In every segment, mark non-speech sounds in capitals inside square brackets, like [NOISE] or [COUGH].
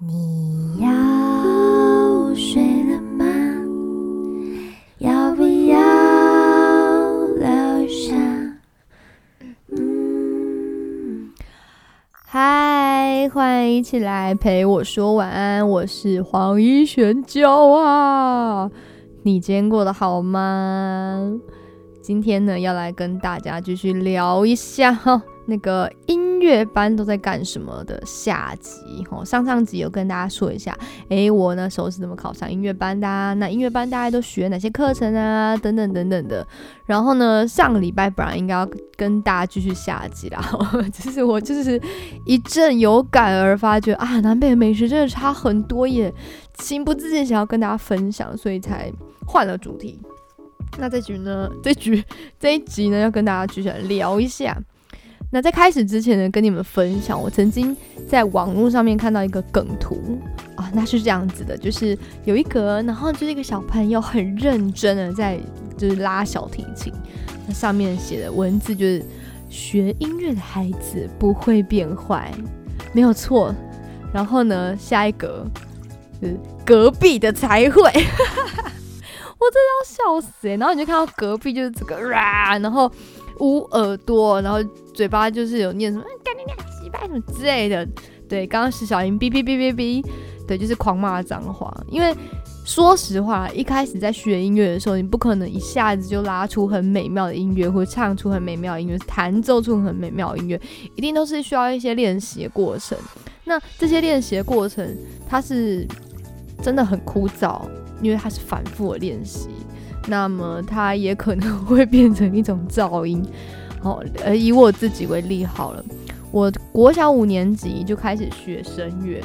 你要睡了吗？要不要留下？嗯，嗨，欢迎一起来陪我说晚安，我是黄一璇娇啊。你今天过得好吗？今天呢，要来跟大家继续聊一下哈，那个音乐班都在干什么的下集哦。上上集有跟大家说一下，诶，我那时候是怎么考上音乐班的？那音乐班大家都学哪些课程啊？等等等等的。然后呢，上个礼拜本来应该要跟大家继续下集啦，[LAUGHS] 就是我就是一阵有感而发，觉得啊，南北的美食真的差很多耶，情不自禁想要跟大家分享，所以才换了主题。那这局呢？这局这一集呢，要跟大家继续来聊一下。那在开始之前呢，跟你们分享，我曾经在网络上面看到一个梗图啊，那是这样子的，就是有一格，然后就是一个小朋友很认真的在就是拉小提琴，那上面写的文字就是学音乐的孩子不会变坏，没有错。然后呢，下一格是隔壁的才会。[LAUGHS] 我真的要笑死哎！然后你就看到隔壁就是这个，然后捂耳朵，然后嘴巴就是有念什么干你娘鸡巴什么之类的。对，刚刚是小英哔哔哔哔哔，对，就是狂骂脏话。因为说实话，一开始在学音乐的时候，你不可能一下子就拉出很美妙的音乐，或唱出很美妙的音乐，弹奏出很美妙的音乐，一定都是需要一些练习的过程。那这些练习的过程，它是真的很枯燥。因为它是反复的练习，那么它也可能会变成一种噪音。[LAUGHS] 好，呃，以我自己为例好了，我国小五年级就开始学声乐，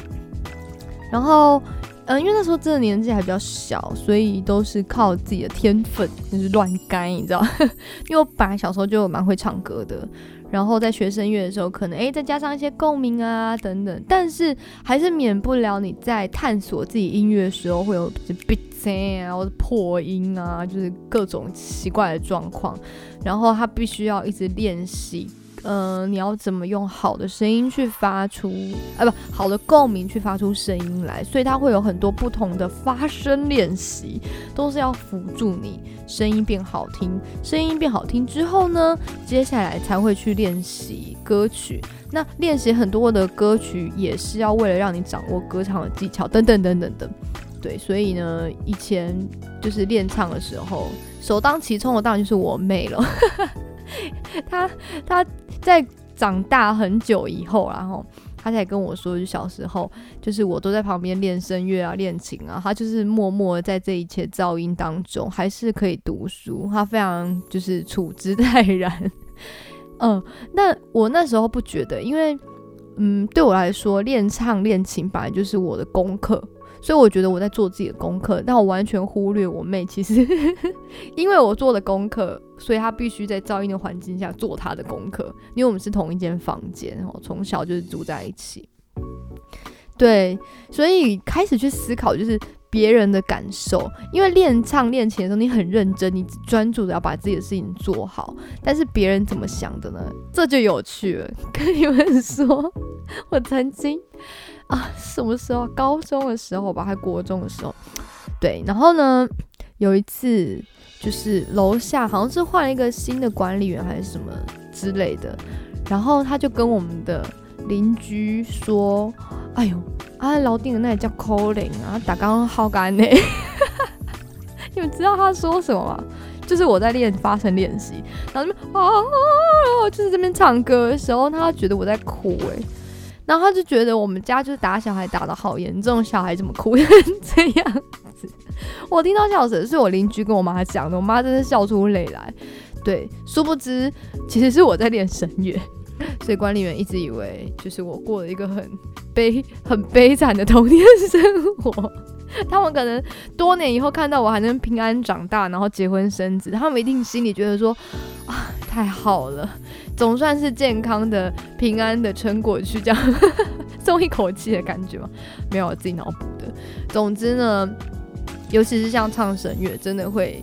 然后，嗯，因为那时候真的年纪还比较小，所以都是靠自己的天分，就是乱干，你知道？[LAUGHS] 因为我本来小时候就蛮会唱歌的。然后在学声乐的时候，可能诶再加上一些共鸣啊等等，但是还是免不了你在探索自己音乐的时候会有鼻塞啊或者破音啊，就是各种奇怪的状况，然后他必须要一直练习。嗯，你要怎么用好的声音去发出，啊不好的共鸣去发出声音来？所以它会有很多不同的发声练习，都是要辅助你声音变好听。声音变好听之后呢，接下来才会去练习歌曲。那练习很多的歌曲也是要为了让你掌握歌唱的技巧，等等等等的。对，所以呢，以前就是练唱的时候，首当其冲的当然就是我妹了。[LAUGHS] 她她在长大很久以后，然后他才跟我说，就小时候，就是我都在旁边练声乐啊，练琴啊，他就是默默在这一切噪音当中，还是可以读书，他非常就是处之泰然。[LAUGHS] 嗯，那我那时候不觉得，因为嗯，对我来说，练唱练琴本来就是我的功课。所以我觉得我在做自己的功课，但我完全忽略我妹。其实，[LAUGHS] 因为我做的功课，所以她必须在噪音的环境下做她的功课。因为我们是同一间房间，哦，从小就是住在一起。对，所以开始去思考就是别人的感受。因为练唱练琴的时候，你很认真，你专注的要把自己的事情做好。但是别人怎么想的呢？这就有趣了。跟你们说，我曾经。啊，什么时候？高中的时候吧，还国中的时候。对，然后呢，有一次就是楼下好像是换了一个新的管理员还是什么之类的，然后他就跟我们的邻居说：“哎呦，啊，老丁的那里叫 calling 啊，打刚刚好干呢。[LAUGHS] ”你们知道他说什么吗？就是我在练发声练习，然后那边啊，就是这边唱歌的时候，他觉得我在哭哎。然后他就觉得我们家就是打小孩打的好严重，小孩怎么哭成这样子？我听到笑声是我邻居跟我妈讲的，我妈真的笑出泪来。对，殊不知其实是我在练声乐，所以管理员一直以为就是我过了一个很悲、很悲惨的童年生活。[LAUGHS] 他们可能多年以后看到我还能平安长大，然后结婚生子，他们一定心里觉得说啊，太好了。总算是健康的、平安的撑过去，这样 [LAUGHS] 松一口气的感觉吗？没有，我自己脑补的。总之呢，尤其是像唱声乐，真的会，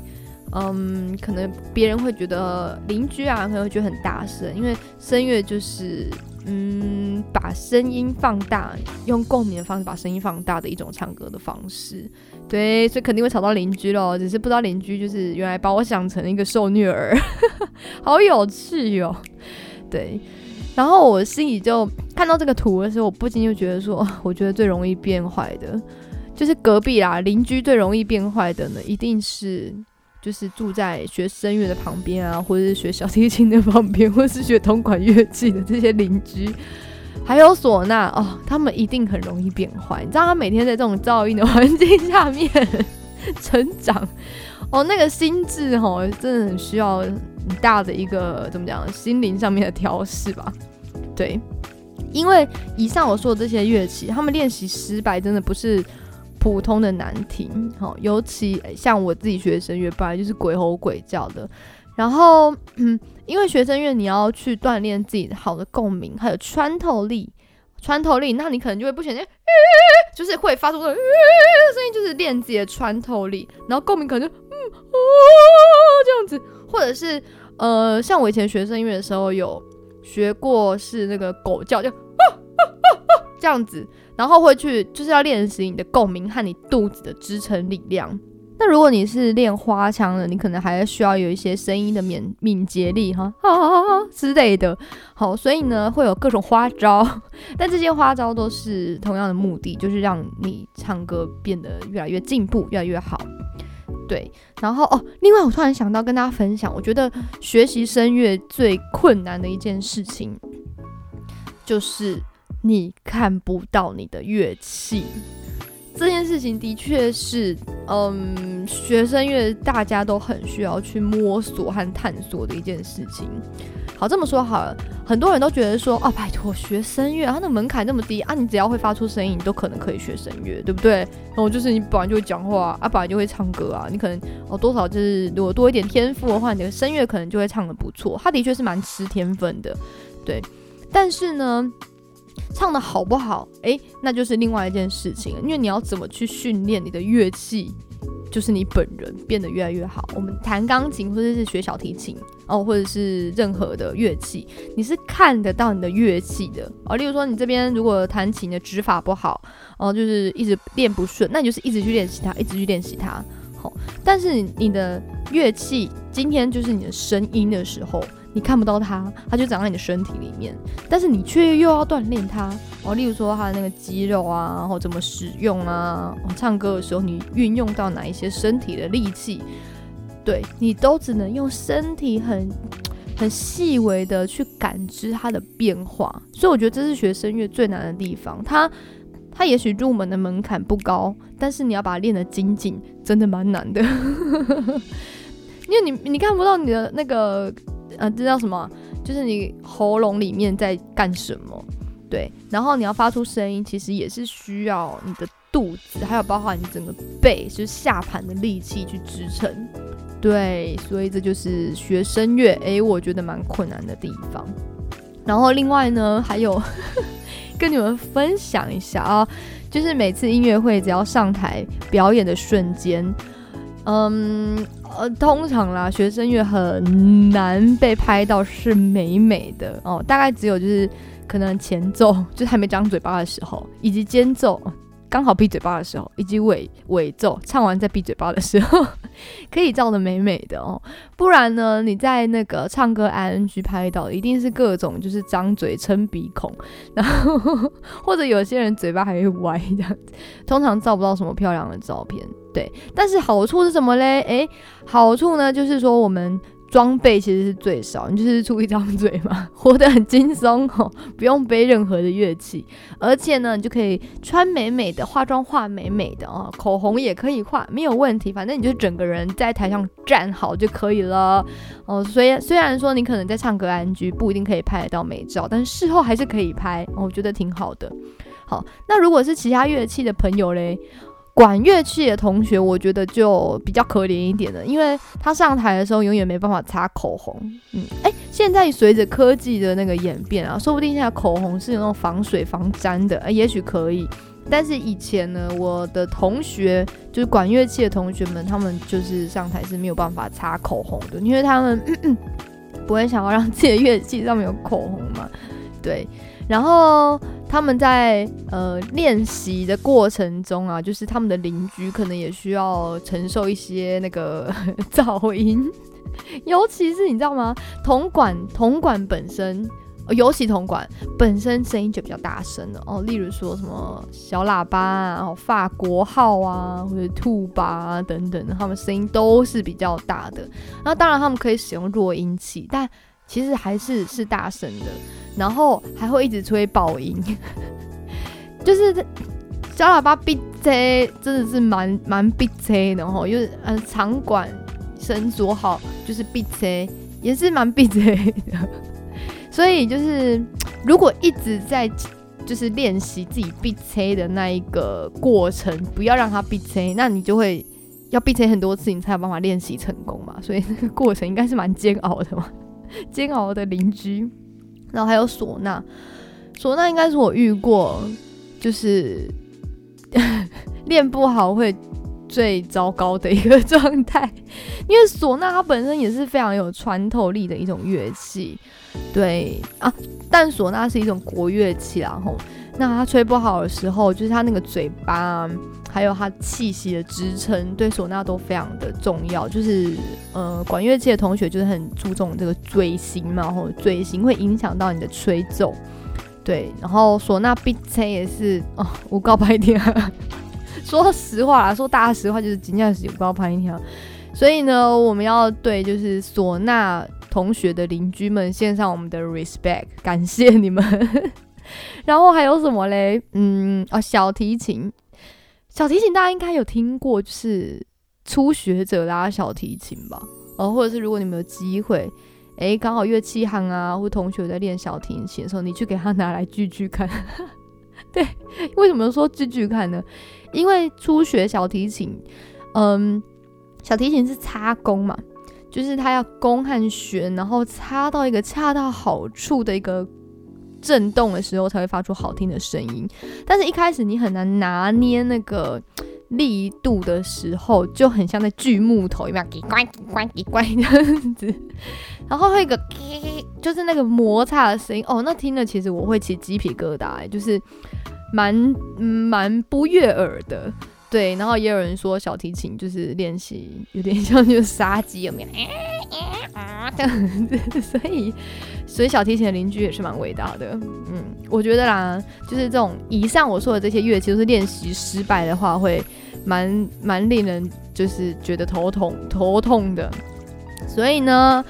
嗯，可能别人会觉得邻居啊，可能会觉得很大声，因为声乐就是嗯，把声音放大，用共鸣的方式把声音放大的一种唱歌的方式。对，所以肯定会吵到邻居咯，只是不知道邻居就是原来把我想成一个受虐儿，好有趣哦。对，然后我心里就看到这个图的时候，我不禁就觉得说，我觉得最容易变坏的，就是隔壁啦，邻居最容易变坏的呢，一定是就是住在学声乐的旁边啊，或者是学小提琴的旁边，或是学铜管乐器的这些邻居。还有唢呐哦，他们一定很容易变坏。你知道，他每天在这种噪音的环境下面成长，哦，那个心智哦，真的很需要很大的一个怎么讲，心灵上面的调试吧。对，因为以上我说的这些乐器，他们练习失败真的不是普通的难听。好，尤其像我自己学声乐，本来就是鬼吼鬼叫的。然后，嗯，因为学声乐你要去锻炼自己的好的共鸣，还有穿透力，穿透力，那你可能就会不小心，就是会发出声音，就是练自己的穿透力。然后共鸣可能就，嗯，哦，这样子，或者是，呃，像我以前学声乐的时候有学过，是那个狗叫，就，这样子，然后会去就是要练习你的共鸣和你肚子的支撑力量。那如果你是练花腔的，你可能还需要有一些声音的敏敏捷力哈啊之类的。好，所以呢会有各种花招，[LAUGHS] 但这些花招都是同样的目的，就是让你唱歌变得越来越进步，越来越好。对，然后哦，另外我突然想到跟大家分享，我觉得学习声乐最困难的一件事情，就是你看不到你的乐器。这件事情的确是，嗯，学声乐大家都很需要去摸索和探索的一件事情。好，这么说好了，很多人都觉得说，哦，拜托，学声乐，它的门槛那么低啊，你只要会发出声音，你都可能可以学声乐，对不对？然后就是你本来就会讲话啊，本来就会唱歌啊，你可能哦多少就是如果多一点天赋的话，你的声乐可能就会唱得不错。它的确是蛮吃天分的，对。但是呢？唱的好不好？诶，那就是另外一件事情了。因为你要怎么去训练你的乐器，就是你本人变得越来越好。我们弹钢琴或者是学小提琴哦，或者是任何的乐器，你是看得到你的乐器的哦。例如说，你这边如果弹琴的指法不好哦，就是一直练不顺，那你就是一直去练习它，一直去练习它。好，但是你的乐器今天就是你的声音的时候。你看不到它，它就长在你的身体里面，但是你却又要锻炼它哦。例如说它的那个肌肉啊，然后怎么使用啊，哦唱歌的时候你运用到哪一些身体的力气，对你都只能用身体很很细微的去感知它的变化。所以我觉得这是学声乐最难的地方。它它也许入门的门槛不高，但是你要把它练得精进，真的蛮难的。[LAUGHS] 因为你你看不到你的那个。呃，这叫什么？就是你喉咙里面在干什么？对，然后你要发出声音，其实也是需要你的肚子，还有包括你整个背，就是下盘的力气去支撑。对，所以这就是学声乐，诶，我觉得蛮困难的地方。然后另外呢，还有 [LAUGHS] 跟你们分享一下啊，就是每次音乐会只要上台表演的瞬间，嗯。呃，通常啦，学生乐很难被拍到是美美的哦，大概只有就是可能前奏 [LAUGHS] 就是还没张嘴巴的时候，以及间奏刚好闭嘴巴的时候，以及尾尾奏唱完再闭嘴巴的时候，可以照的美美的哦。不然呢，你在那个唱歌 ing 拍到的一定是各种就是张嘴撑鼻孔，然后或者有些人嘴巴还会歪这样子，通常照不到什么漂亮的照片。对，但是好处是什么嘞？诶，好处呢，就是说我们装备其实是最少，你就是出一张嘴嘛，[LAUGHS] 活得很轻松哦，不用背任何的乐器，而且呢，你就可以穿美美的，化妆化美美的哦，口红也可以画，没有问题，反正你就整个人在台上站好就可以了哦。虽然虽然说你可能在唱歌安居不一定可以拍得到美照，但是事后还是可以拍，我觉得挺好的。好，那如果是其他乐器的朋友嘞？管乐器的同学，我觉得就比较可怜一点了，因为他上台的时候永远没办法擦口红。嗯，哎，现在随着科技的那个演变啊，说不定现在口红是有那种防水防粘的，哎，也许可以。但是以前呢，我的同学就是管乐器的同学们，他们就是上台是没有办法擦口红的，因为他们 [COUGHS] 不会想要让自己的乐器上面有口红嘛。对。然后他们在呃练习的过程中啊，就是他们的邻居可能也需要承受一些那个 [LAUGHS] 噪音，[LAUGHS] 尤其是你知道吗？铜管铜管本身。尤其铜管本身声音就比较大声的哦，例如说什么小喇叭啊、法国号啊，或者兔巴啊等等，他们声音都是比较大的。那当然他们可以使用弱音器，但其实还是是大声的。然后还会一直吹爆音，[LAUGHS] 就是小喇叭 B C 真的是蛮蛮 B C 的吼，就是呃长管声做好就是 B C 也是蛮 B C 的。[LAUGHS] 所以就是，如果一直在就是练习自己闭车的那一个过程，不要让它闭车，那你就会要闭车很多次，你才有办法练习成功嘛。所以那个过程应该是蛮煎熬的嘛，[LAUGHS] 煎熬的邻居。然后还有唢呐，唢呐应该是我遇过，就是 [LAUGHS] 练不好会最糟糕的一个 [LAUGHS] 状态，因为唢呐它本身也是非常有穿透力的一种乐器。对啊，但唢呐是一种国乐器，然后那他吹不好的时候，就是他那个嘴巴，还有他气息的支撑，对唢呐都非常的重要。就是呃，管乐器的同学就是很注重这个嘴型嘛，然后嘴型会影响到你的吹奏。对，然后唢呐闭吹也是哦，我告白天。[LAUGHS] 说实话啦，说大实话就是今天是有告白天，所以呢，我们要对就是唢呐。同学的邻居们献上我们的 respect，感谢你们。然后还有什么嘞？嗯，哦，小提琴，小提琴大家应该有听过，就是初学者拉小提琴吧？哦，或者是如果你们有机会，诶，刚好乐器行啊，或同学在练小提琴的时候，你去给他拿来锯锯看。[LAUGHS] 对，为什么说锯锯看呢？因为初学小提琴，嗯，小提琴是插弓嘛。就是它要弓和弦，然后插到一个恰到好处的一个震动的时候，才会发出好听的声音。但是，一开始你很难拿捏那个力度的时候，就很像在锯木头一样，叽关叽关叽关这样子。然后会一个，[LAUGHS] 就是那个摩擦的声音哦，那听了其实我会起鸡皮疙瘩，就是蛮蛮不悦耳的。对，然后也有人说小提琴就是练习有点 [LAUGHS] 像就杀鸡有没有？这样，所以所以小提琴的邻居也是蛮伟大的。嗯，我觉得啦，就是这种以上我说的这些乐器，都是练习失败的话，会蛮蛮令人就是觉得头痛头痛的。所以呢，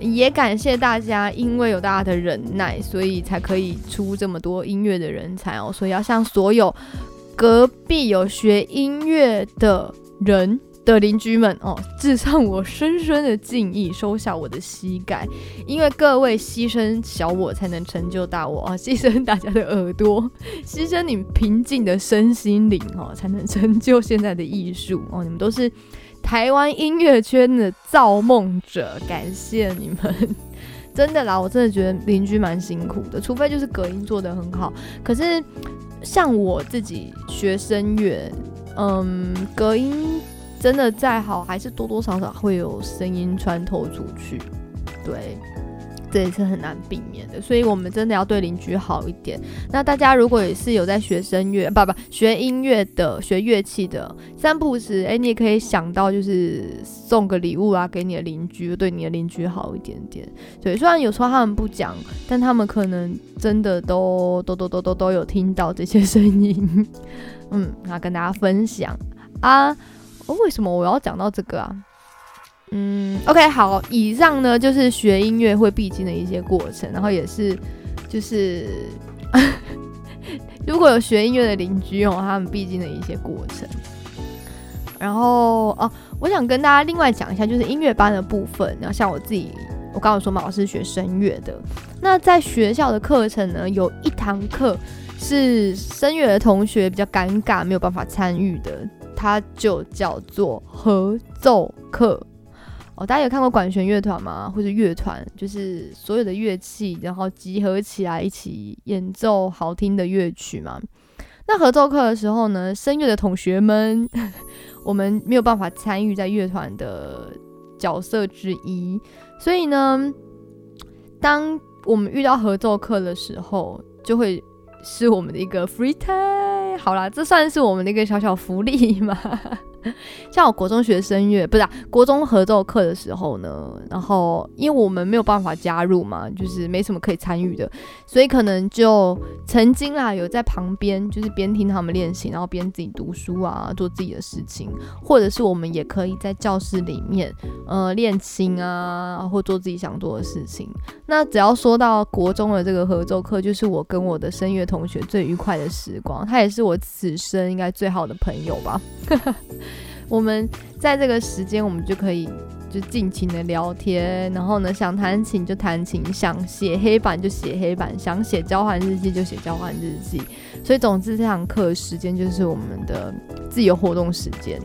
也感谢大家，因为有大家的忍耐，所以才可以出这么多音乐的人才哦。所以要向所有。隔壁有学音乐的人的邻居们哦，致上我深深的敬意，收下我的膝盖，因为各位牺牲小我才能成就大我啊！牺牲大家的耳朵，[LAUGHS] 牺牲你平静的身心灵哦，才能成就现在的艺术哦！你们都是台湾音乐圈的造梦者，感谢你们，[LAUGHS] 真的啦！我真的觉得邻居蛮辛苦的，除非就是隔音做得很好，可是。像我自己学声乐，嗯，隔音真的再好，还是多多少少会有声音穿透出去，对，这也是很难避免的。所以，我们真的要对邻居好一点。那大家如果也是有在学声乐，不不，学音乐的、学乐器的，三步时，哎，你也可以想到，就是送个礼物啊，给你的邻居，对你的邻居好一点点。对，虽然有时候他们不讲，但他们可能。真的都都都都都都有听到这些声音，嗯，那跟大家分享啊，为什么我要讲到这个啊？嗯，OK，好，以上呢就是学音乐会必经的一些过程，然后也是就是 [LAUGHS] 如果有学音乐的邻居哦，他们必经的一些过程。然后哦，我想跟大家另外讲一下，就是音乐班的部分，然后像我自己。我刚刚说嘛，我是学声乐的。那在学校的课程呢，有一堂课是声乐的同学比较尴尬，没有办法参与的，它就叫做合奏课。大家有看过管弦乐团吗？或者乐团，就是所有的乐器，然后集合起来一起演奏好听的乐曲嘛？那合奏课的时候呢，声乐的同学们，[LAUGHS] 我们没有办法参与在乐团的角色之一。所以呢，当我们遇到合奏课的时候，就会是我们的一个 free time。好啦，这算是我们的一个小小福利嘛。[LAUGHS] 像我国中学声乐，不是、啊、国中合奏课的时候呢，然后因为我们没有办法加入嘛，就是没什么可以参与的，所以可能就曾经啦有在旁边，就是边听他们练习，然后边自己读书啊，做自己的事情，或者是我们也可以在教室里面呃练琴啊，或做自己想做的事情。那只要说到国中的这个合奏课，就是我跟我的声乐同学最愉快的时光，他也是我此生应该最好的朋友吧。[LAUGHS] 我们在这个时间，我们就可以就尽情的聊天，然后呢，想弹琴就弹琴，想写黑板就写黑板，想写交换日记就写交换日记。所以，总之这堂课时间就是我们的自由活动时间，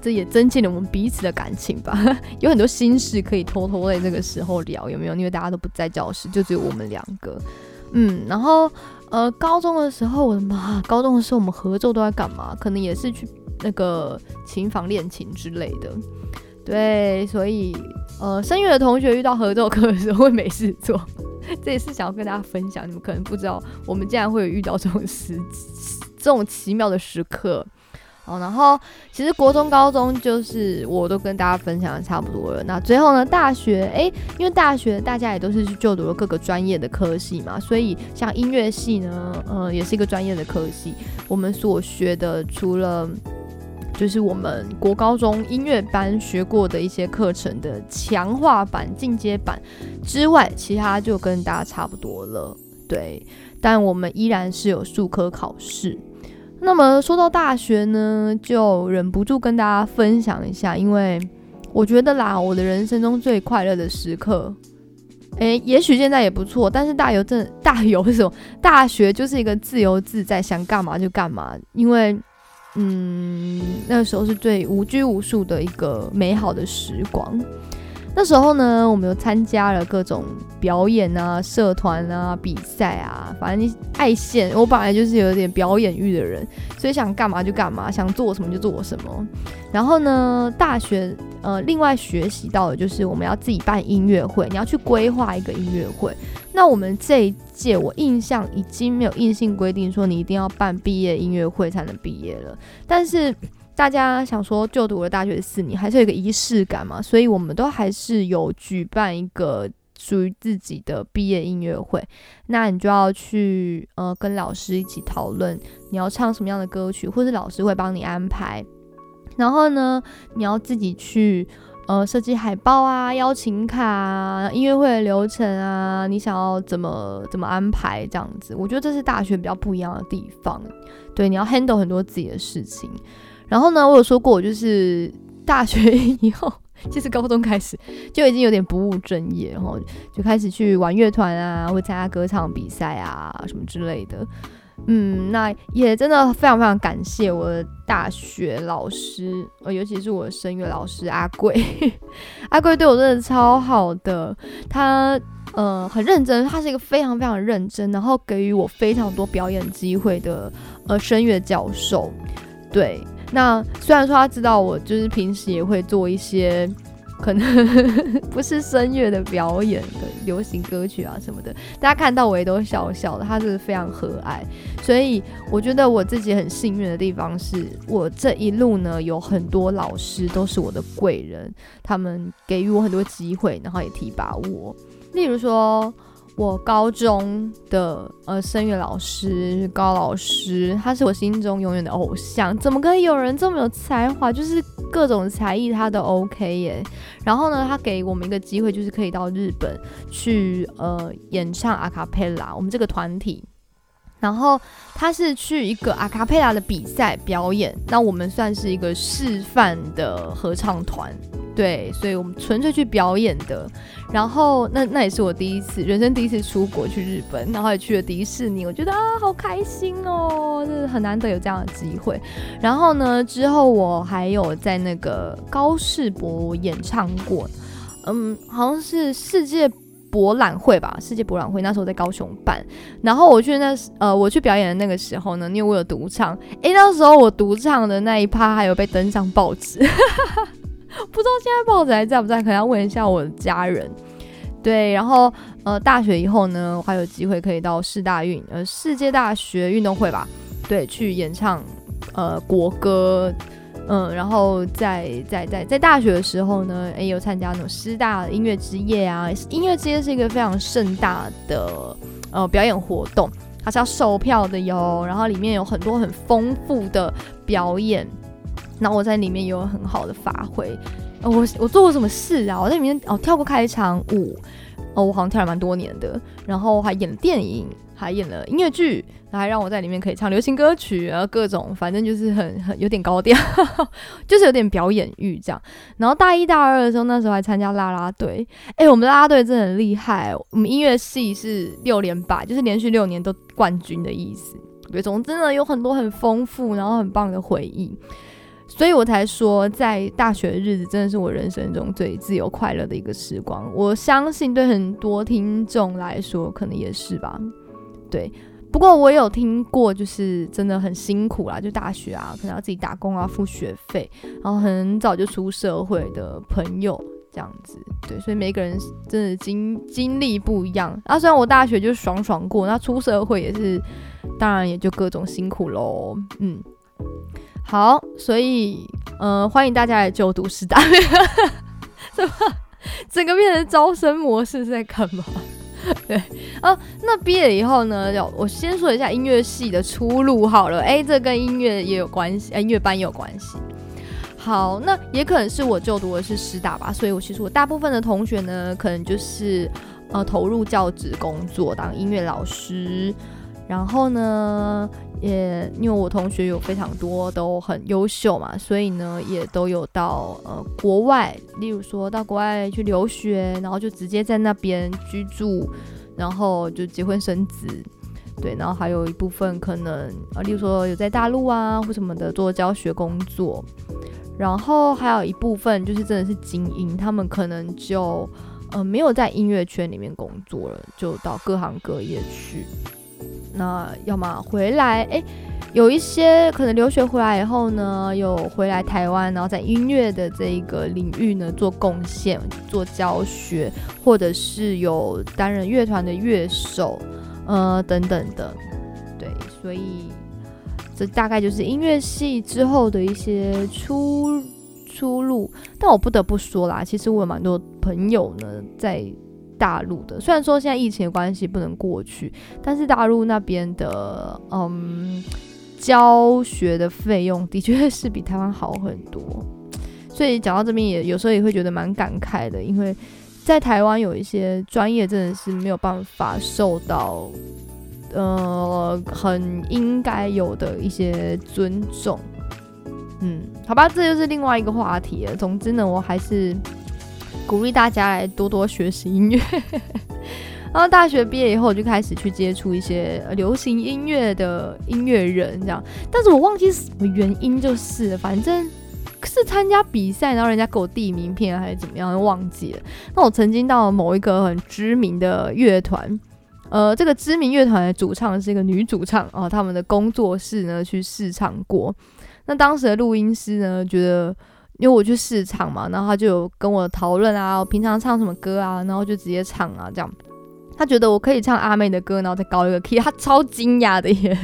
这也增进了我们彼此的感情吧。有很多心事可以偷偷在这个时候聊，有没有？因为大家都不在教室，就只有我们两个。嗯，然后呃，高中的时候，我的妈，高中的时候我们合奏都在干嘛？可能也是去。那个琴房练琴之类的，对，所以呃，声乐的同学遇到合奏课的时候会没事做，[LAUGHS] 这也是想要跟大家分享。你们可能不知道，我们竟然会有遇到这种时这种奇妙的时刻。哦，然后其实国中、高中就是我都跟大家分享的差不多了。那最后呢，大学，诶，因为大学大家也都是去就读了各个专业的科系嘛，所以像音乐系呢，呃，也是一个专业的科系。我们所学的除了就是我们国高中音乐班学过的一些课程的强化版、进阶版之外，其他就跟大家差不多了。对，但我们依然是有数科考试。那么说到大学呢，就忍不住跟大家分享一下，因为我觉得啦，我的人生中最快乐的时刻，[LAUGHS] 诶，也许现在也不错，但是大游正大游什么？大学就是一个自由自在，想干嘛就干嘛，因为。嗯，那个时候是最无拘无束的一个美好的时光。那时候呢，我们又参加了各种表演啊、社团啊、比赛啊，反正你爱现。我本来就是有点表演欲的人，所以想干嘛就干嘛，想做什么就做什么。然后呢，大学呃，另外学习到的就是我们要自己办音乐会，你要去规划一个音乐会。那我们这届，我印象已经没有硬性规定说你一定要办毕业音乐会才能毕业了，但是。大家想说就读了大学四年，还是有个仪式感嘛？所以我们都还是有举办一个属于自己的毕业音乐会。那你就要去呃跟老师一起讨论你要唱什么样的歌曲，或是老师会帮你安排。然后呢，你要自己去呃设计海报啊、邀请卡、啊、音乐会的流程啊，你想要怎么怎么安排这样子？我觉得这是大学比较不一样的地方。对，你要 handle 很多自己的事情。然后呢，我有说过，我就是大学以后，其实高中开始就已经有点不务正业，然后就开始去玩乐团啊，或参加歌唱比赛啊什么之类的。嗯，那也真的非常非常感谢我的大学老师，呃，尤其是我的声乐老师阿贵，[LAUGHS] 阿贵对我真的超好的，他呃很认真，他是一个非常非常认真，然后给予我非常多表演机会的呃声乐教授，对。那虽然说他知道我就是平时也会做一些可能 [LAUGHS] 不是声乐的表演的流行歌曲啊什么的，大家看到我也都笑笑的。他是非常和蔼，所以我觉得我自己很幸运的地方是我这一路呢有很多老师都是我的贵人，他们给予我很多机会，然后也提拔我。例如说。我高中的呃声乐老师高老师，他是我心中永远的偶像。怎么可以有人这么有才华？就是各种才艺他都 OK 耶。然后呢，他给我们一个机会，就是可以到日本去呃演唱阿卡贝拉。我们这个团体。然后他是去一个阿卡贝拉的比赛表演，那我们算是一个示范的合唱团，对，所以我们纯粹去表演的。然后那那也是我第一次人生第一次出国去日本，然后也去了迪士尼，我觉得啊好开心哦，就是很难得有这样的机会。然后呢，之后我还有在那个高士博演唱过，嗯，好像是世界。博览会吧，世界博览会那时候在高雄办，然后我去那呃我去表演的那个时候呢，因为我有独唱，诶，那时候我独唱的那一趴还有被登上报纸，[LAUGHS] 不知道现在报纸还在不在，可能要问一下我的家人。对，然后呃，大学以后呢，我还有机会可以到世大运，呃，世界大学运动会吧，对，去演唱呃国歌，嗯，然后在在在在大学的时候呢，也有参加那种师大音乐之夜啊，音乐之夜是一个非常盛大的呃表演活动，它是要售票的哟，然后里面有很多很丰富的表演，那我在里面也有很好的发挥。我我做过什么事啊？我在里面哦跳过开场舞，哦我好像跳了蛮多年的，然后还演了电影，还演了音乐剧，还让我在里面可以唱流行歌曲，然后各种反正就是很很有点高调，[LAUGHS] 就是有点表演欲这样。然后大一大二的时候，那时候还参加啦啦队，哎，我们啦啦队真的很厉害，我们音乐系是六连霸，就是连续六年都冠军的意思。对，总之呢有很多很丰富然后很棒的回忆。所以我才说，在大学的日子真的是我人生中最自由快乐的一个时光。我相信对很多听众来说，可能也是吧。对，不过我有听过，就是真的很辛苦啦，就大学啊，可能要自己打工啊，付学费，然后很早就出社会的朋友这样子。对，所以每个人真的经经历不一样。啊，虽然我大学就爽爽过，那出社会也是，当然也就各种辛苦喽。嗯。好，所以呃，欢迎大家来就读师大。[LAUGHS] 怎么整个变成招生模式在干嘛？[LAUGHS] 对啊，那毕业以后呢？要我先说一下音乐系的出路好了。哎，这跟音乐也有关系，哎音乐班也有关系。好，那也可能是我就读的是师大吧，所以我其实我大部分的同学呢，可能就是呃投入教职工作，当音乐老师。然后呢，也因为我同学有非常多都很优秀嘛，所以呢也都有到呃国外，例如说到国外去留学，然后就直接在那边居住，然后就结婚生子，对，然后还有一部分可能啊，例如说有在大陆啊或什么的做教学工作，然后还有一部分就是真的是精英，他们可能就呃没有在音乐圈里面工作了，就到各行各业去。那要么回来，哎，有一些可能留学回来以后呢，有回来台湾，然后在音乐的这一个领域呢做贡献、做教学，或者是有担任乐团的乐手，呃，等等的。对，所以这大概就是音乐系之后的一些出出路。但我不得不说啦，其实我有蛮多朋友呢在。大陆的虽然说现在疫情的关系不能过去，但是大陆那边的嗯教学的费用的确是比台湾好很多，所以讲到这边也有时候也会觉得蛮感慨的，因为在台湾有一些专业真的是没有办法受到呃很应该有的一些尊重，嗯，好吧，这就是另外一个话题了。总之呢，我还是。鼓励大家来多多学习音乐，[LAUGHS] 然后大学毕业以后，我就开始去接触一些流行音乐的音乐人，这样。但是我忘记是什么原因，就是反正是参加比赛，然后人家给我递名片还是怎么样，忘记了。那我曾经到某一个很知名的乐团，呃，这个知名乐团的主唱是一个女主唱哦，他们的工作室呢去试唱过。那当时的录音师呢，觉得。因为我去试唱嘛，然后他就有跟我讨论啊，我平常唱什么歌啊，然后就直接唱啊，这样。他觉得我可以唱阿妹的歌，然后再高一个 key，他超惊讶的耶。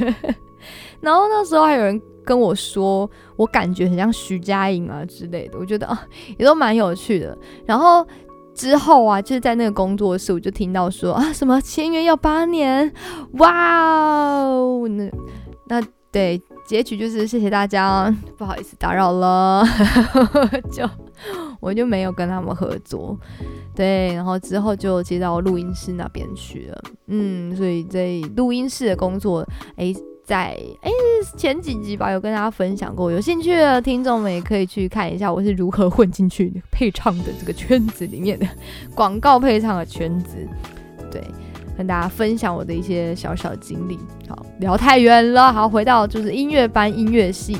[LAUGHS] 然后那时候还有人跟我说，我感觉很像徐佳莹啊之类的，我觉得啊也都蛮有趣的。然后之后啊，就是在那个工作室，我就听到说啊，什么签约要八年，哇哦，那那对。结局就是谢谢大家，[LAUGHS] 不好意思打扰了，[LAUGHS] 就我就没有跟他们合作，对，然后之后就接到录音室那边去了，嗯，所以在录音室的工作，哎，在哎前几集吧有跟大家分享过，有兴趣的听众们也可以去看一下我是如何混进去配唱的这个圈子里面的广告配唱的圈子，对。跟大家分享我的一些小小经历。好，聊太远了。好，回到就是音乐班音乐系。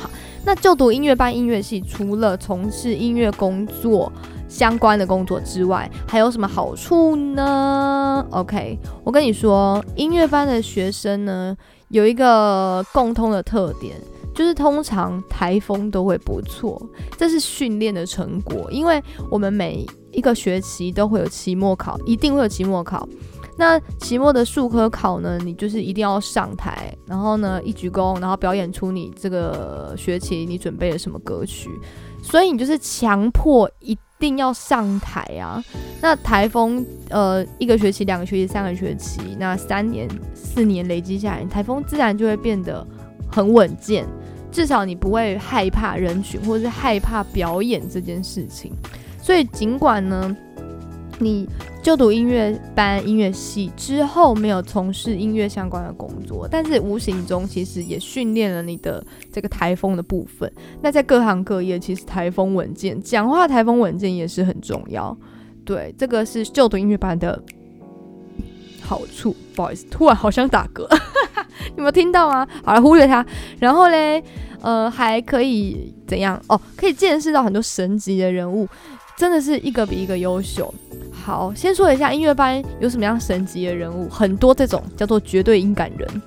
好，那就读音乐班音乐系，除了从事音乐工作相关的工作之外，还有什么好处呢？OK，我跟你说，音乐班的学生呢，有一个共通的特点，就是通常台风都会不错，这是训练的成果。因为我们每一个学期都会有期末考，一定会有期末考。那期末的数科考呢，你就是一定要上台，然后呢一鞠躬，然后表演出你这个学期你准备了什么歌曲。所以你就是强迫一定要上台啊。那台风呃一个学期、两个学期、三个学期，那三年、四年累积下来，台风自然就会变得很稳健。至少你不会害怕人群，或者是害怕表演这件事情。所以尽管呢，你就读音乐班、音乐系之后没有从事音乐相关的工作，但是无形中其实也训练了你的这个台风的部分。那在各行各业，其实台风稳健，讲话台风稳健也是很重要。对，这个是就读音乐班的好处。不好意思，突然好想打嗝。[LAUGHS] 有没有听到吗？好了，忽略它。然后嘞，呃，还可以怎样？哦，可以见识到很多神级的人物，真的是一个比一个优秀。好，先说一下音乐班有什么样神级的人物，很多这种叫做绝对音感人。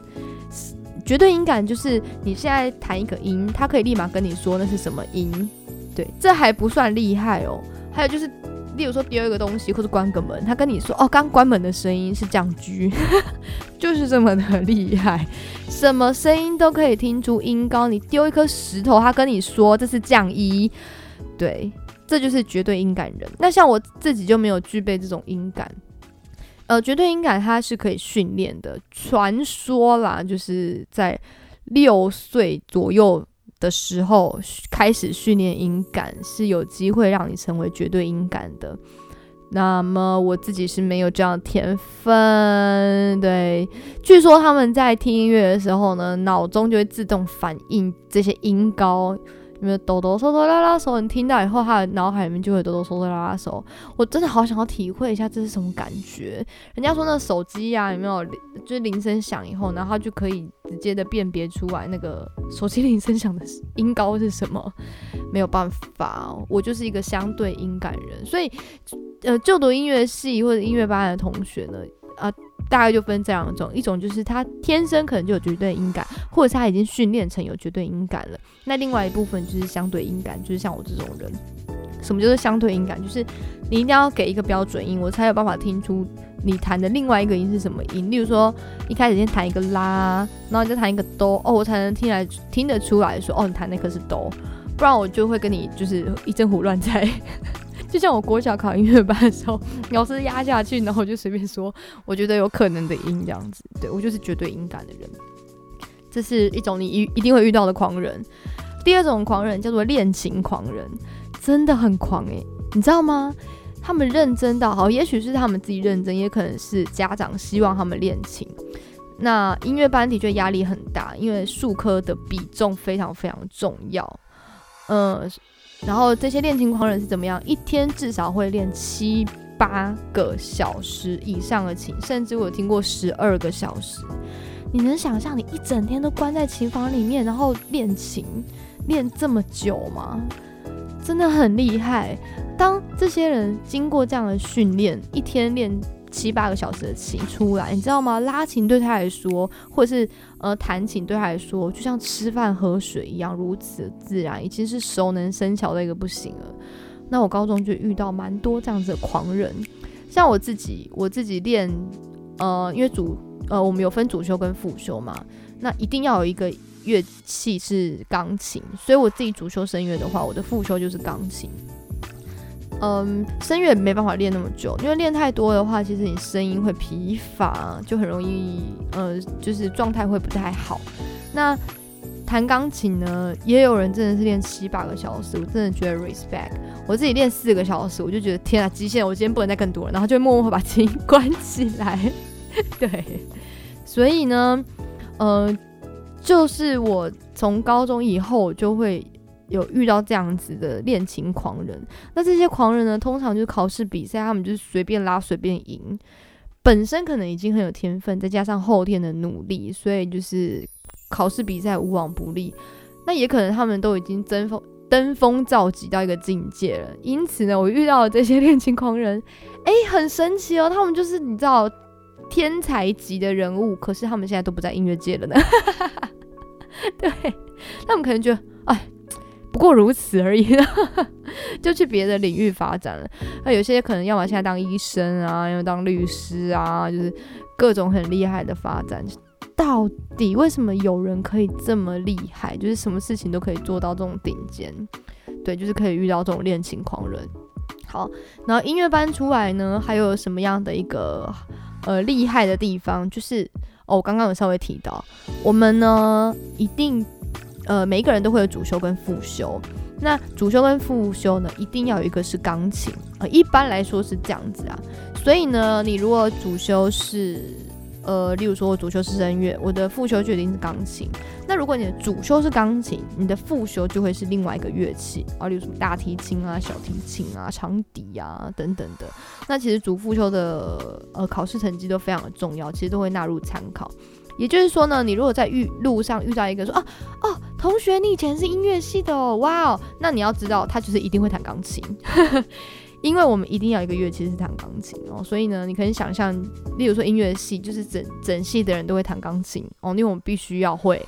绝对音感就是你现在弹一个音，他可以立马跟你说那是什么音。对，这还不算厉害哦。还有就是。例如说丢一个东西或者关个门，他跟你说哦，刚关门的声音是降 G，[LAUGHS] 就是这么的厉害，什么声音都可以听出音高。你丢一颗石头，他跟你说这是降一，对，这就是绝对音感人。那像我自己就没有具备这种音感，呃，绝对音感它是可以训练的，传说啦，就是在六岁左右。的时候开始训练音感是有机会让你成为绝对音感的。那么我自己是没有这样天分，对。据说他们在听音乐的时候呢，脑中就会自动反应这些音高。有没有哆哆嗦嗦拉拉手？你听到以后，他的脑海里面就会哆哆嗦嗦拉拉手。我真的好想要体会一下这是什么感觉。人家说那手机呀，有没有就是铃声响以后，然后他就可以直接的辨别出来那个手机铃声响的音高是什么？没有办法，我就是一个相对音感人，所以呃，就读音乐系或者音乐班的同学呢，啊。大概就分这两种，一种就是他天生可能就有绝对音感，或者是他已经训练成有绝对音感了。那另外一部分就是相对音感，就是像我这种人。什么就是相对音感？就是你一定要给一个标准音，我才有办法听出你弹的另外一个音是什么音。例如说，一开始先弹一个拉，然后再弹一个哆，哦，我才能听来听得出来说，哦，你弹那颗是哆，不然我就会跟你就是一阵胡乱猜。就像我国小考音乐班的时候，老师压下去，然后我就随便说，我觉得有可能的音这样子。对我就是绝对音感的人，这是一种你一一定会遇到的狂人。第二种狂人叫做恋情狂人，真的很狂诶，你知道吗？他们认真到好，也许是他们自己认真，也可能是家长希望他们练琴。那音乐班的确压力很大，因为数科的比重非常非常重要。嗯。然后这些练琴狂人是怎么样？一天至少会练七八个小时以上的琴，甚至我听过十二个小时。你能想象你一整天都关在琴房里面，然后练琴练这么久吗？真的很厉害。当这些人经过这样的训练，一天练。七八个小时的琴出来，你知道吗？拉琴对他来说，或者是呃弹琴对他来说，就像吃饭喝水一样，如此自然，已经是熟能生巧的一个不行了。那我高中就遇到蛮多这样子的狂人，像我自己，我自己练，呃，因为主呃我们有分主修跟副修嘛，那一定要有一个乐器是钢琴，所以我自己主修声乐的话，我的副修就是钢琴。嗯，声乐没办法练那么久，因为练太多的话，其实你声音会疲乏，就很容易，呃，就是状态会不太好。那弹钢琴呢，也有人真的是练七八个小时，我真的觉得 respect。我自己练四个小时，我就觉得天啊，极限！我今天不能再更多了，然后就默默会把琴关起来。[LAUGHS] 对，所以呢，呃，就是我从高中以后就会。有遇到这样子的恋情狂人，那这些狂人呢，通常就是考试比赛，他们就是随便拉随便赢，本身可能已经很有天分，再加上后天的努力，所以就是考试比赛无往不利。那也可能他们都已经登峰登峰造极到一个境界了。因此呢，我遇到了这些恋情狂人，哎，很神奇哦，他们就是你知道天才级的人物，可是他们现在都不在音乐界了呢。[LAUGHS] 对。他们可能觉得，不过如此而已，[LAUGHS] 就去别的领域发展了。那有些可能要么现在当医生啊，要么当律师啊，就是各种很厉害的发展。到底为什么有人可以这么厉害？就是什么事情都可以做到这种顶尖？对，就是可以遇到这种恋情狂人。好，然后音乐班出来呢，还有什么样的一个呃厉害的地方？就是哦，我刚刚有稍微提到，我们呢一定呃每一个人都会有主修跟副修。那主修跟副修呢，一定要有一个是钢琴呃，一般来说是这样子啊。所以呢，你如果主修是呃，例如说，我主修是声乐，我的副修就一定是钢琴。那如果你的主修是钢琴，你的副修就会是另外一个乐器啊，例如什么大提琴啊、小提琴啊、长笛啊等等的。那其实主副修的呃考试成绩都非常的重要，其实都会纳入参考。也就是说呢，你如果在遇路上遇到一个说啊哦，同学，你以前是音乐系的哦，哇哦，那你要知道他就是一定会弹钢琴。[LAUGHS] 因为我们一定要一个乐器是弹钢琴哦，所以呢，你可以想象，例如说音乐系，就是整整系的人都会弹钢琴哦，因为我们必须要会，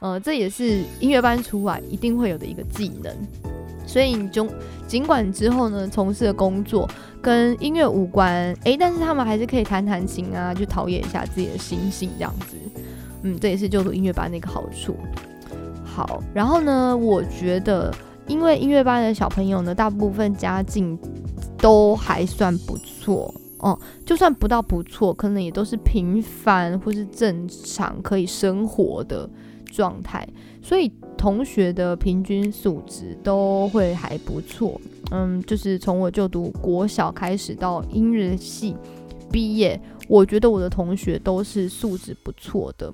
呃，这也是音乐班出来一定会有的一个技能。所以你就尽管之后呢从事的工作跟音乐无关，诶，但是他们还是可以弹弹琴啊，去陶冶一下自己的心性这样子。嗯，这也是就读音乐班的一个好处。好，然后呢，我觉得因为音乐班的小朋友呢，大部分家境。都还算不错哦，就算不到不错，可能也都是平凡或是正常可以生活的状态，所以同学的平均素质都会还不错。嗯，就是从我就读国小开始到音乐系毕业，我觉得我的同学都是素质不错的。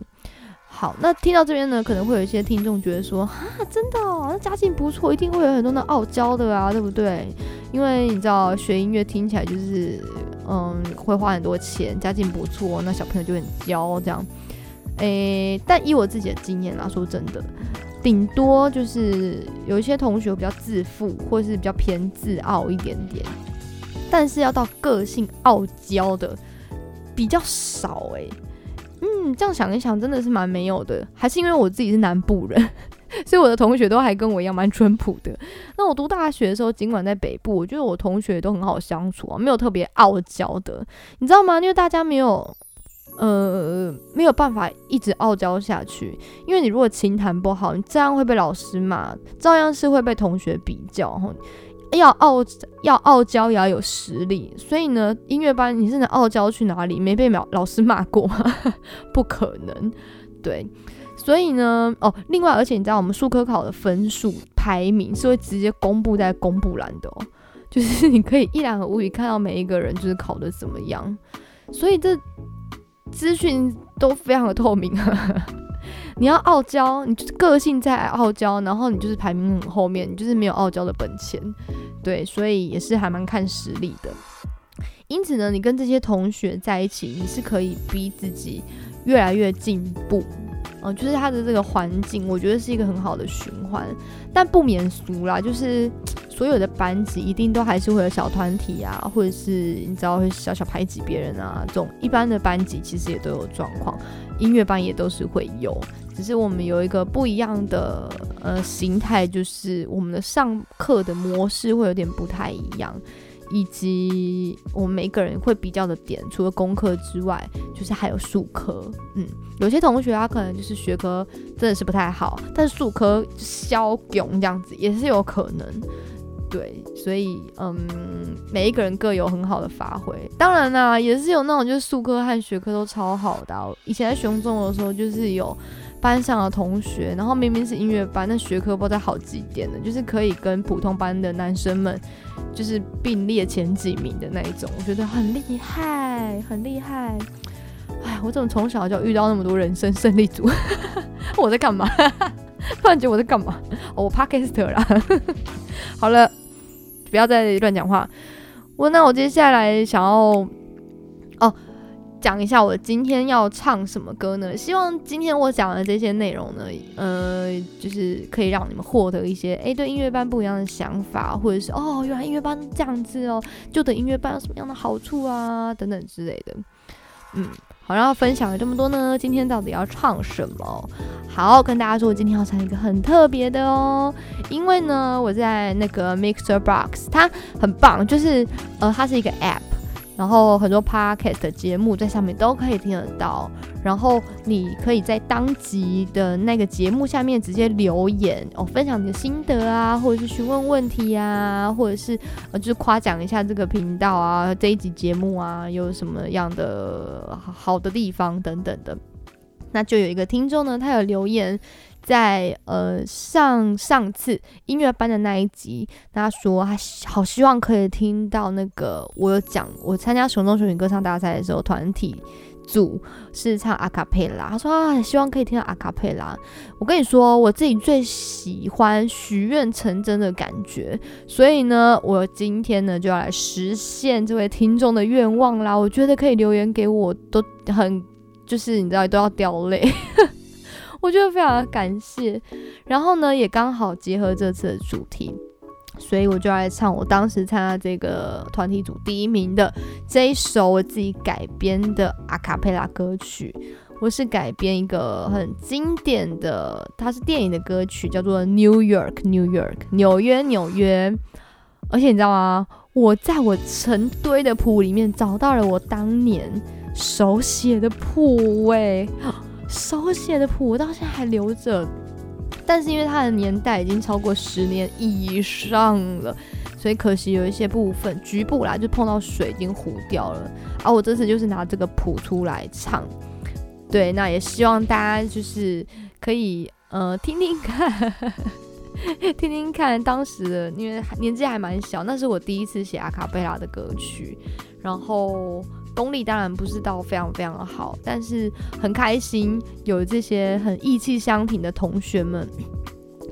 好，那听到这边呢，可能会有一些听众觉得说，啊，真的，那家境不错，一定会有很多的傲娇的啊，对不对？因为你知道，学音乐听起来就是，嗯，会花很多钱，家境不错，那小朋友就很娇这样。诶，但以我自己的经验啦，说真的，顶多就是有一些同学比较自负，或是比较偏自傲一点点，但是要到个性傲娇的比较少诶。嗯，这样想一想，真的是蛮没有的。还是因为我自己是南部人，所以我的同学都还跟我一样蛮淳朴的。那我读大学的时候，尽管在北部，我觉得我同学都很好相处啊，没有特别傲娇的，你知道吗？因为大家没有，呃，没有办法一直傲娇下去。因为你如果琴弹不好，你这样会被老师骂，照样是会被同学比较。要傲要傲娇也要有实力，所以呢，音乐班你真的傲娇去哪里？没被老老师骂过吗？[LAUGHS] 不可能，对，所以呢，哦，另外，而且你知道我们数科考的分数排名是会直接公布在公布栏的哦，就是你可以一览无余看到每一个人就是考的怎么样，所以这资讯都非常的透明。[LAUGHS] 你要傲娇，你就是个性在傲娇，然后你就是排名很后面，你就是没有傲娇的本钱，对，所以也是还蛮看实力的。因此呢，你跟这些同学在一起，你是可以逼自己越来越进步，嗯，就是他的这个环境，我觉得是一个很好的循环。但不免俗啦，就是 [TSK] 所有的班级一定都还是会有小团体啊，或者是你知道会小小排挤别人啊，这种一般的班级其实也都有状况，音乐班也都是会有。只是我们有一个不一样的呃形态，就是我们的上课的模式会有点不太一样，以及我们每一个人会比较的点，除了功课之外，就是还有数科。嗯，有些同学他可能就是学科真的是不太好，但是数科消囧这样子也是有可能。对，所以嗯，每一个人各有很好的发挥。当然啦，也是有那种就是数科和学科都超好的。以前在雄中的时候，就是有。班上的同学，然后明明是音乐班，那学科不知道好几点的，就是可以跟普通班的男生们就是并列前几名的那一种，我觉得很厉害，很厉害。哎，我怎么从小就遇到那么多人生胜利组？[LAUGHS] 我在干嘛？[LAUGHS] 突然觉得我在干嘛？我 p a r k e s t 啦。[LAUGHS] 好了，不要再乱讲话。我那我接下来想要哦。讲一下我今天要唱什么歌呢？希望今天我讲的这些内容呢，呃，就是可以让你们获得一些诶对音乐班不一样的想法，或者是哦，原来音乐班这样子哦，就的音乐班有什么样的好处啊，等等之类的。嗯，好，然后分享了这么多呢，今天到底要唱什么？好，跟大家说，我今天要唱一个很特别的哦，因为呢，我在那个 Mixer Box，它很棒，就是呃，它是一个 App，然后很多 Podcast 的节目在上面都可以听得到，然后你可以在当集的那个节目下面直接留言哦，分享你的心得啊，或者是询问问题啊，或者是呃，就是夸奖一下这个频道啊，这一集节目啊，有什么样的好的地方等等的。那就有一个听众呢，他有留言在呃上上次音乐班的那一集，他说他好希望可以听到那个我有讲我参加熊中熊女歌唱大赛的时候，团体组是唱阿卡贝拉，他说啊希望可以听到阿卡贝拉。我跟你说，我自己最喜欢许愿成真的感觉，所以呢，我今天呢就要来实现这位听众的愿望啦。我觉得可以留言给我，都很。就是你知道都要掉泪，我觉得非常的感谢。然后呢，也刚好结合这次的主题，所以我就来唱我当时参加这个团体组第一名的这一首我自己改编的阿卡贝拉歌曲。我是改编一个很经典的，它是电影的歌曲，叫做《New York New York》纽约纽约。而且你知道吗？我在我成堆的谱里面找到了我当年。手写的谱哎，手写的谱我到现在还留着，但是因为它的年代已经超过十年以上了，所以可惜有一些部分局部啦，就碰到水已经糊掉了。啊，我这次就是拿这个谱出来唱，对，那也希望大家就是可以呃听听看，[LAUGHS] 听听看当时的，因为年纪还蛮小，那是我第一次写阿卡贝拉的歌曲，然后。功力当然不是到非常非常的好，但是很开心有这些很意气相挺的同学们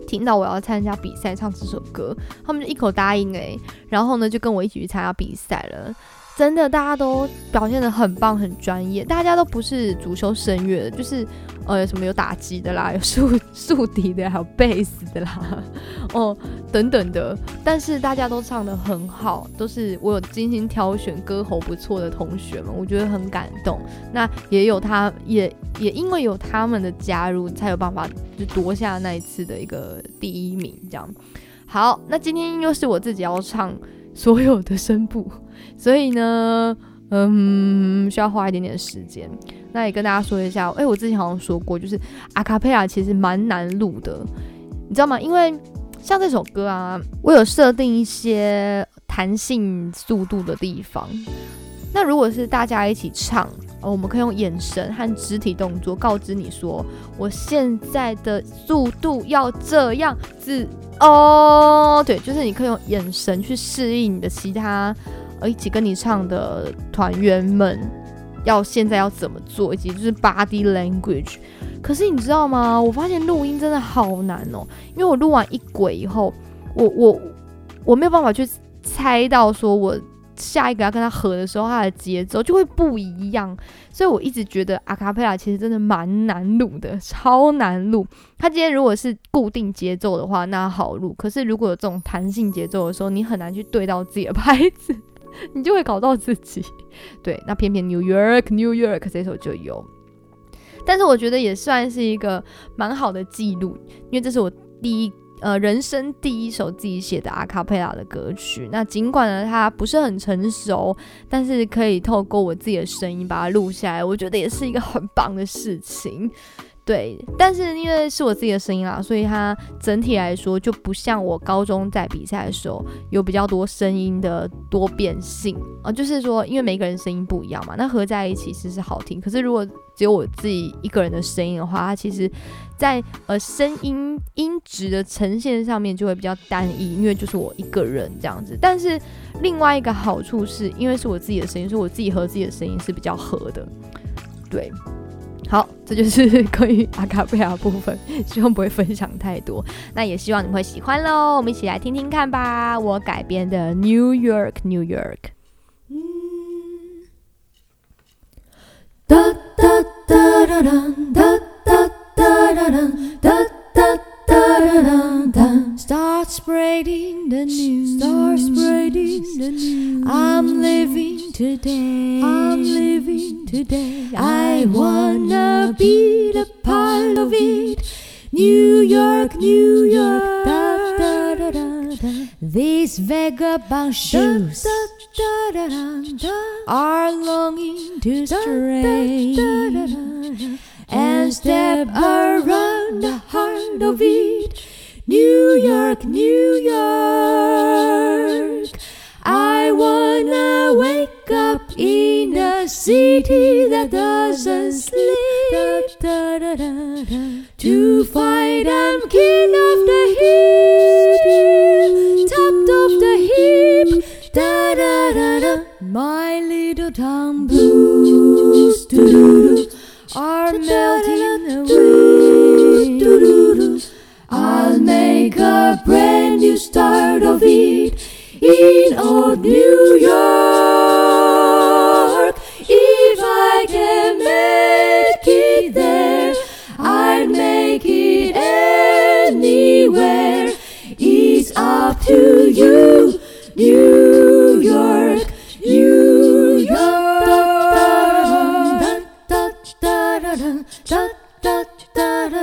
听到我要参加比赛唱这首歌，他们就一口答应诶，然后呢就跟我一起去参加比赛了。真的，大家都表现的很棒，很专业。大家都不是主修声乐的，就是呃，什么有打击的啦，有竖 [LAUGHS] 竖笛的，还有贝斯的啦，[LAUGHS] 哦，等等的。但是大家都唱的很好，都是我有精心挑选歌喉不错的同学们，我觉得很感动。那也有他，也也因为有他们的加入，才有办法就夺下那一次的一个第一名。这样好，那今天又是我自己要唱所有的声部。所以呢，[LAUGHS] 嗯，需要花一点点时间。那也跟大家说一下，哎，我之前好像说过，就是阿卡贝拉其实蛮难录的，你知道吗？因为像这首歌啊，我有设定一些弹性速度的地方。那如果是大家一起唱，我们可以用眼神和肢体动作告知你说，我现在的速度要这样子哦。对，就是你可以用眼神去适应你的其他。一起跟你唱的团员们，要现在要怎么做，以及就是 body language。可是你知道吗？我发现录音真的好难哦，因为我录完一轨以后，我我我没有办法去猜到说我下一个要跟他合的时候，他的节奏就会不一样。所以我一直觉得阿卡贝拉其实真的蛮难录的，超难录。他今天如果是固定节奏的话，那好录。可是如果有这种弹性节奏的时候，你很难去对到自己的拍子。你就会搞到自己，对，那偏偏 New York New York 这首就有，但是我觉得也算是一个蛮好的记录，因为这是我第一呃人生第一首自己写的阿卡贝拉的歌曲。那尽管呢它不是很成熟，但是可以透过我自己的声音把它录下来，我觉得也是一个很棒的事情。对，但是因为是我自己的声音啦，所以它整体来说就不像我高中在比赛的时候有比较多声音的多变性啊。就是说，因为每个人声音不一样嘛，那合在一起其实是好听。可是如果只有我自己一个人的声音的话，它其实，在呃声音音质的呈现上面就会比较单一，因为就是我一个人这样子。但是另外一个好处是因为是我自己的声音，所以我自己和自己的声音是比较合的，对。好，这就是关于阿卡贝拉部分，希望不会分享太多。那也希望你会喜欢喽，我们一起来听听看吧。我改编的《New York New York》。Start spreading the news. Start spreading the news. I'm living today. I'm living today. I wanna be the part of it. New York, New York, da da da da da. These vagabond shoes Da, da, da, da, da. are longing to stray. And step around the heart of it. New York, New York. I wanna wake up in a city that doesn't sleep. Da, da, da. To find I'm king of the hill, top of the heap. Da da da da. My little town blues doo-doo-doo, are melting away. I'll make a brand new start of it in old New York. If I can make it there, I'd make it anywhere. It's up to you, New York,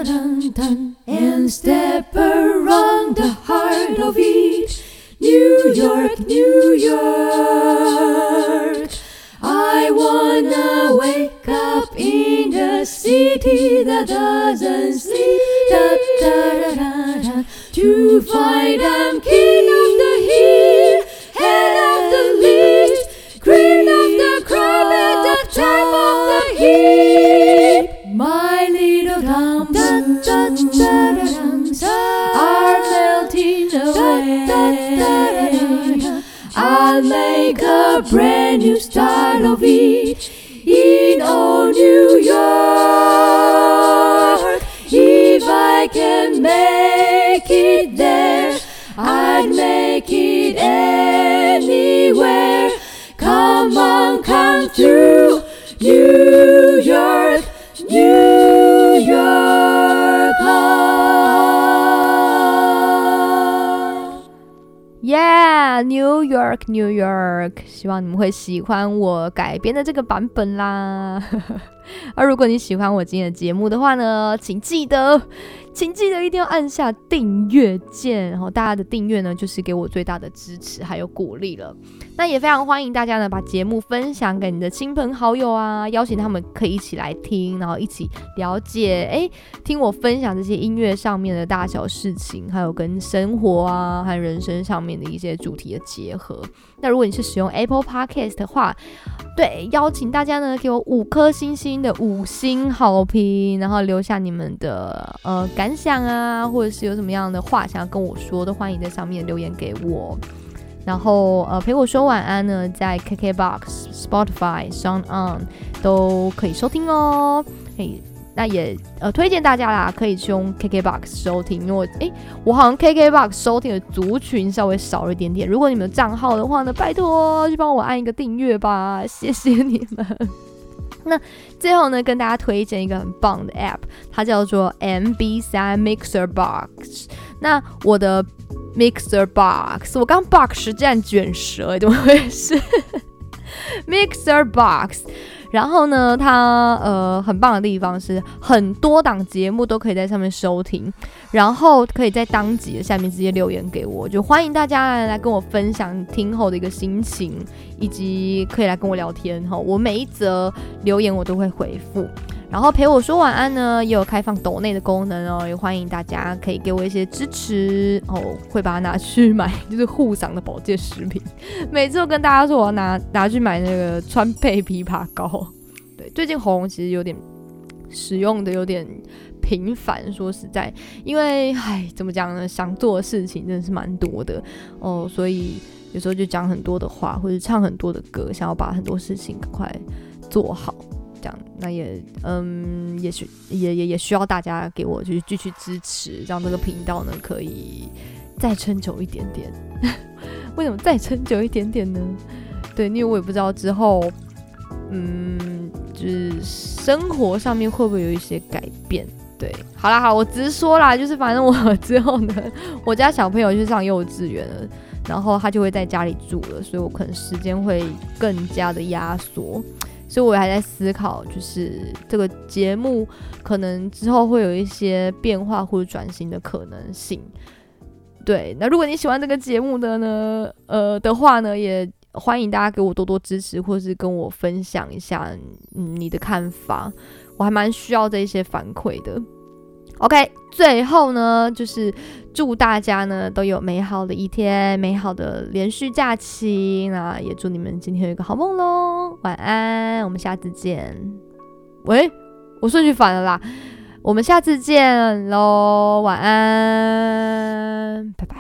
And step around the heart of each New York, New York. I wanna wake up in the city that doesn't sleep. York，希望你们会喜欢我改编的这个版本啦。[LAUGHS] 而如果你喜欢我今天的节目的话呢，请记得，请记得一定要按下订阅键，然后大家的订阅呢，就是给我最大的支持还有鼓励了。那也非常欢迎大家呢，把节目分享给你的亲朋好友啊，邀请他们可以一起来听，然后一起了解，诶，听我分享这些音乐上面的大小事情，还有跟生活啊和人生上面的一些主题的结合。那如果你是使用 Apple Park Podcast 的话，对，邀请大家呢给我五颗星星的五星好评，然后留下你们的呃感想啊，或者是有什么样的话想要跟我说，都欢迎在上面留言给我。然后呃陪我说晚安呢，在 KKBox、Spotify、Sound On 都可以收听哦。嘿，那也呃推荐大家啦，可以去用 KKBox 收听，因为诶我好像 KKBox 收听的族群稍微少了一点点。如果你们的账号的话呢，拜托去帮我按一个订阅吧，[LAUGHS] 谢谢你们。[LAUGHS] 那最后呢，跟大家推荐一个很棒的 App，它叫做 MB 三 Mixer Box。那我的 Mixer Box，我刚 box 实战卷舌，怎么回事？[LAUGHS] Mixer Box。然后呢，它呃很棒的地方是很多档节目都可以在上面收听，然后可以在当集的下面直接留言给我，就欢迎大家来跟我分享听后的一个心情，以及可以来跟我聊天哈。我每一则留言我都会回复。然后陪我说晚安呢，也有开放抖内的功能哦，也欢迎大家可以给我一些支持哦，会把它拿去买，就是护嗓的保健食品。每次都跟大家说我要拿拿去买那个川贝枇杷膏。对，最近喉咙其实有点使用的有点频繁，说实在，因为唉，怎么讲呢？想做的事情真的是蛮多的哦，所以有时候就讲很多的话，或者唱很多的歌，想要把很多事情赶快做好。这样，那也嗯，也许也也也需要大家给我就是继续支持，让这个频道呢可以再撑久一点点。[LAUGHS] 为什么再撑久一点点呢？对，因为我也不知道之后，嗯，就是生活上面会不会有一些改变。对，好啦好，我直说啦，就是反正我之后呢，[LAUGHS] 我家小朋友去上幼稚园了，然后他就会在家里住了，所以我可能时间会更加的压缩。所以我还在思考，就是这个节目可能之后会有一些变化或者转型的可能性。对，那如果你喜欢这个节目的呢，呃的话呢，也欢迎大家给我多多支持，或是跟我分享一下你的看法，我还蛮需要这一些反馈的。OK，最后呢，就是祝大家呢都有美好的一天，美好的连续假期。那也祝你们今天有一个好梦喽，晚安，我们下次见。喂，我顺序反了啦，我们下次见喽，晚安。拜拜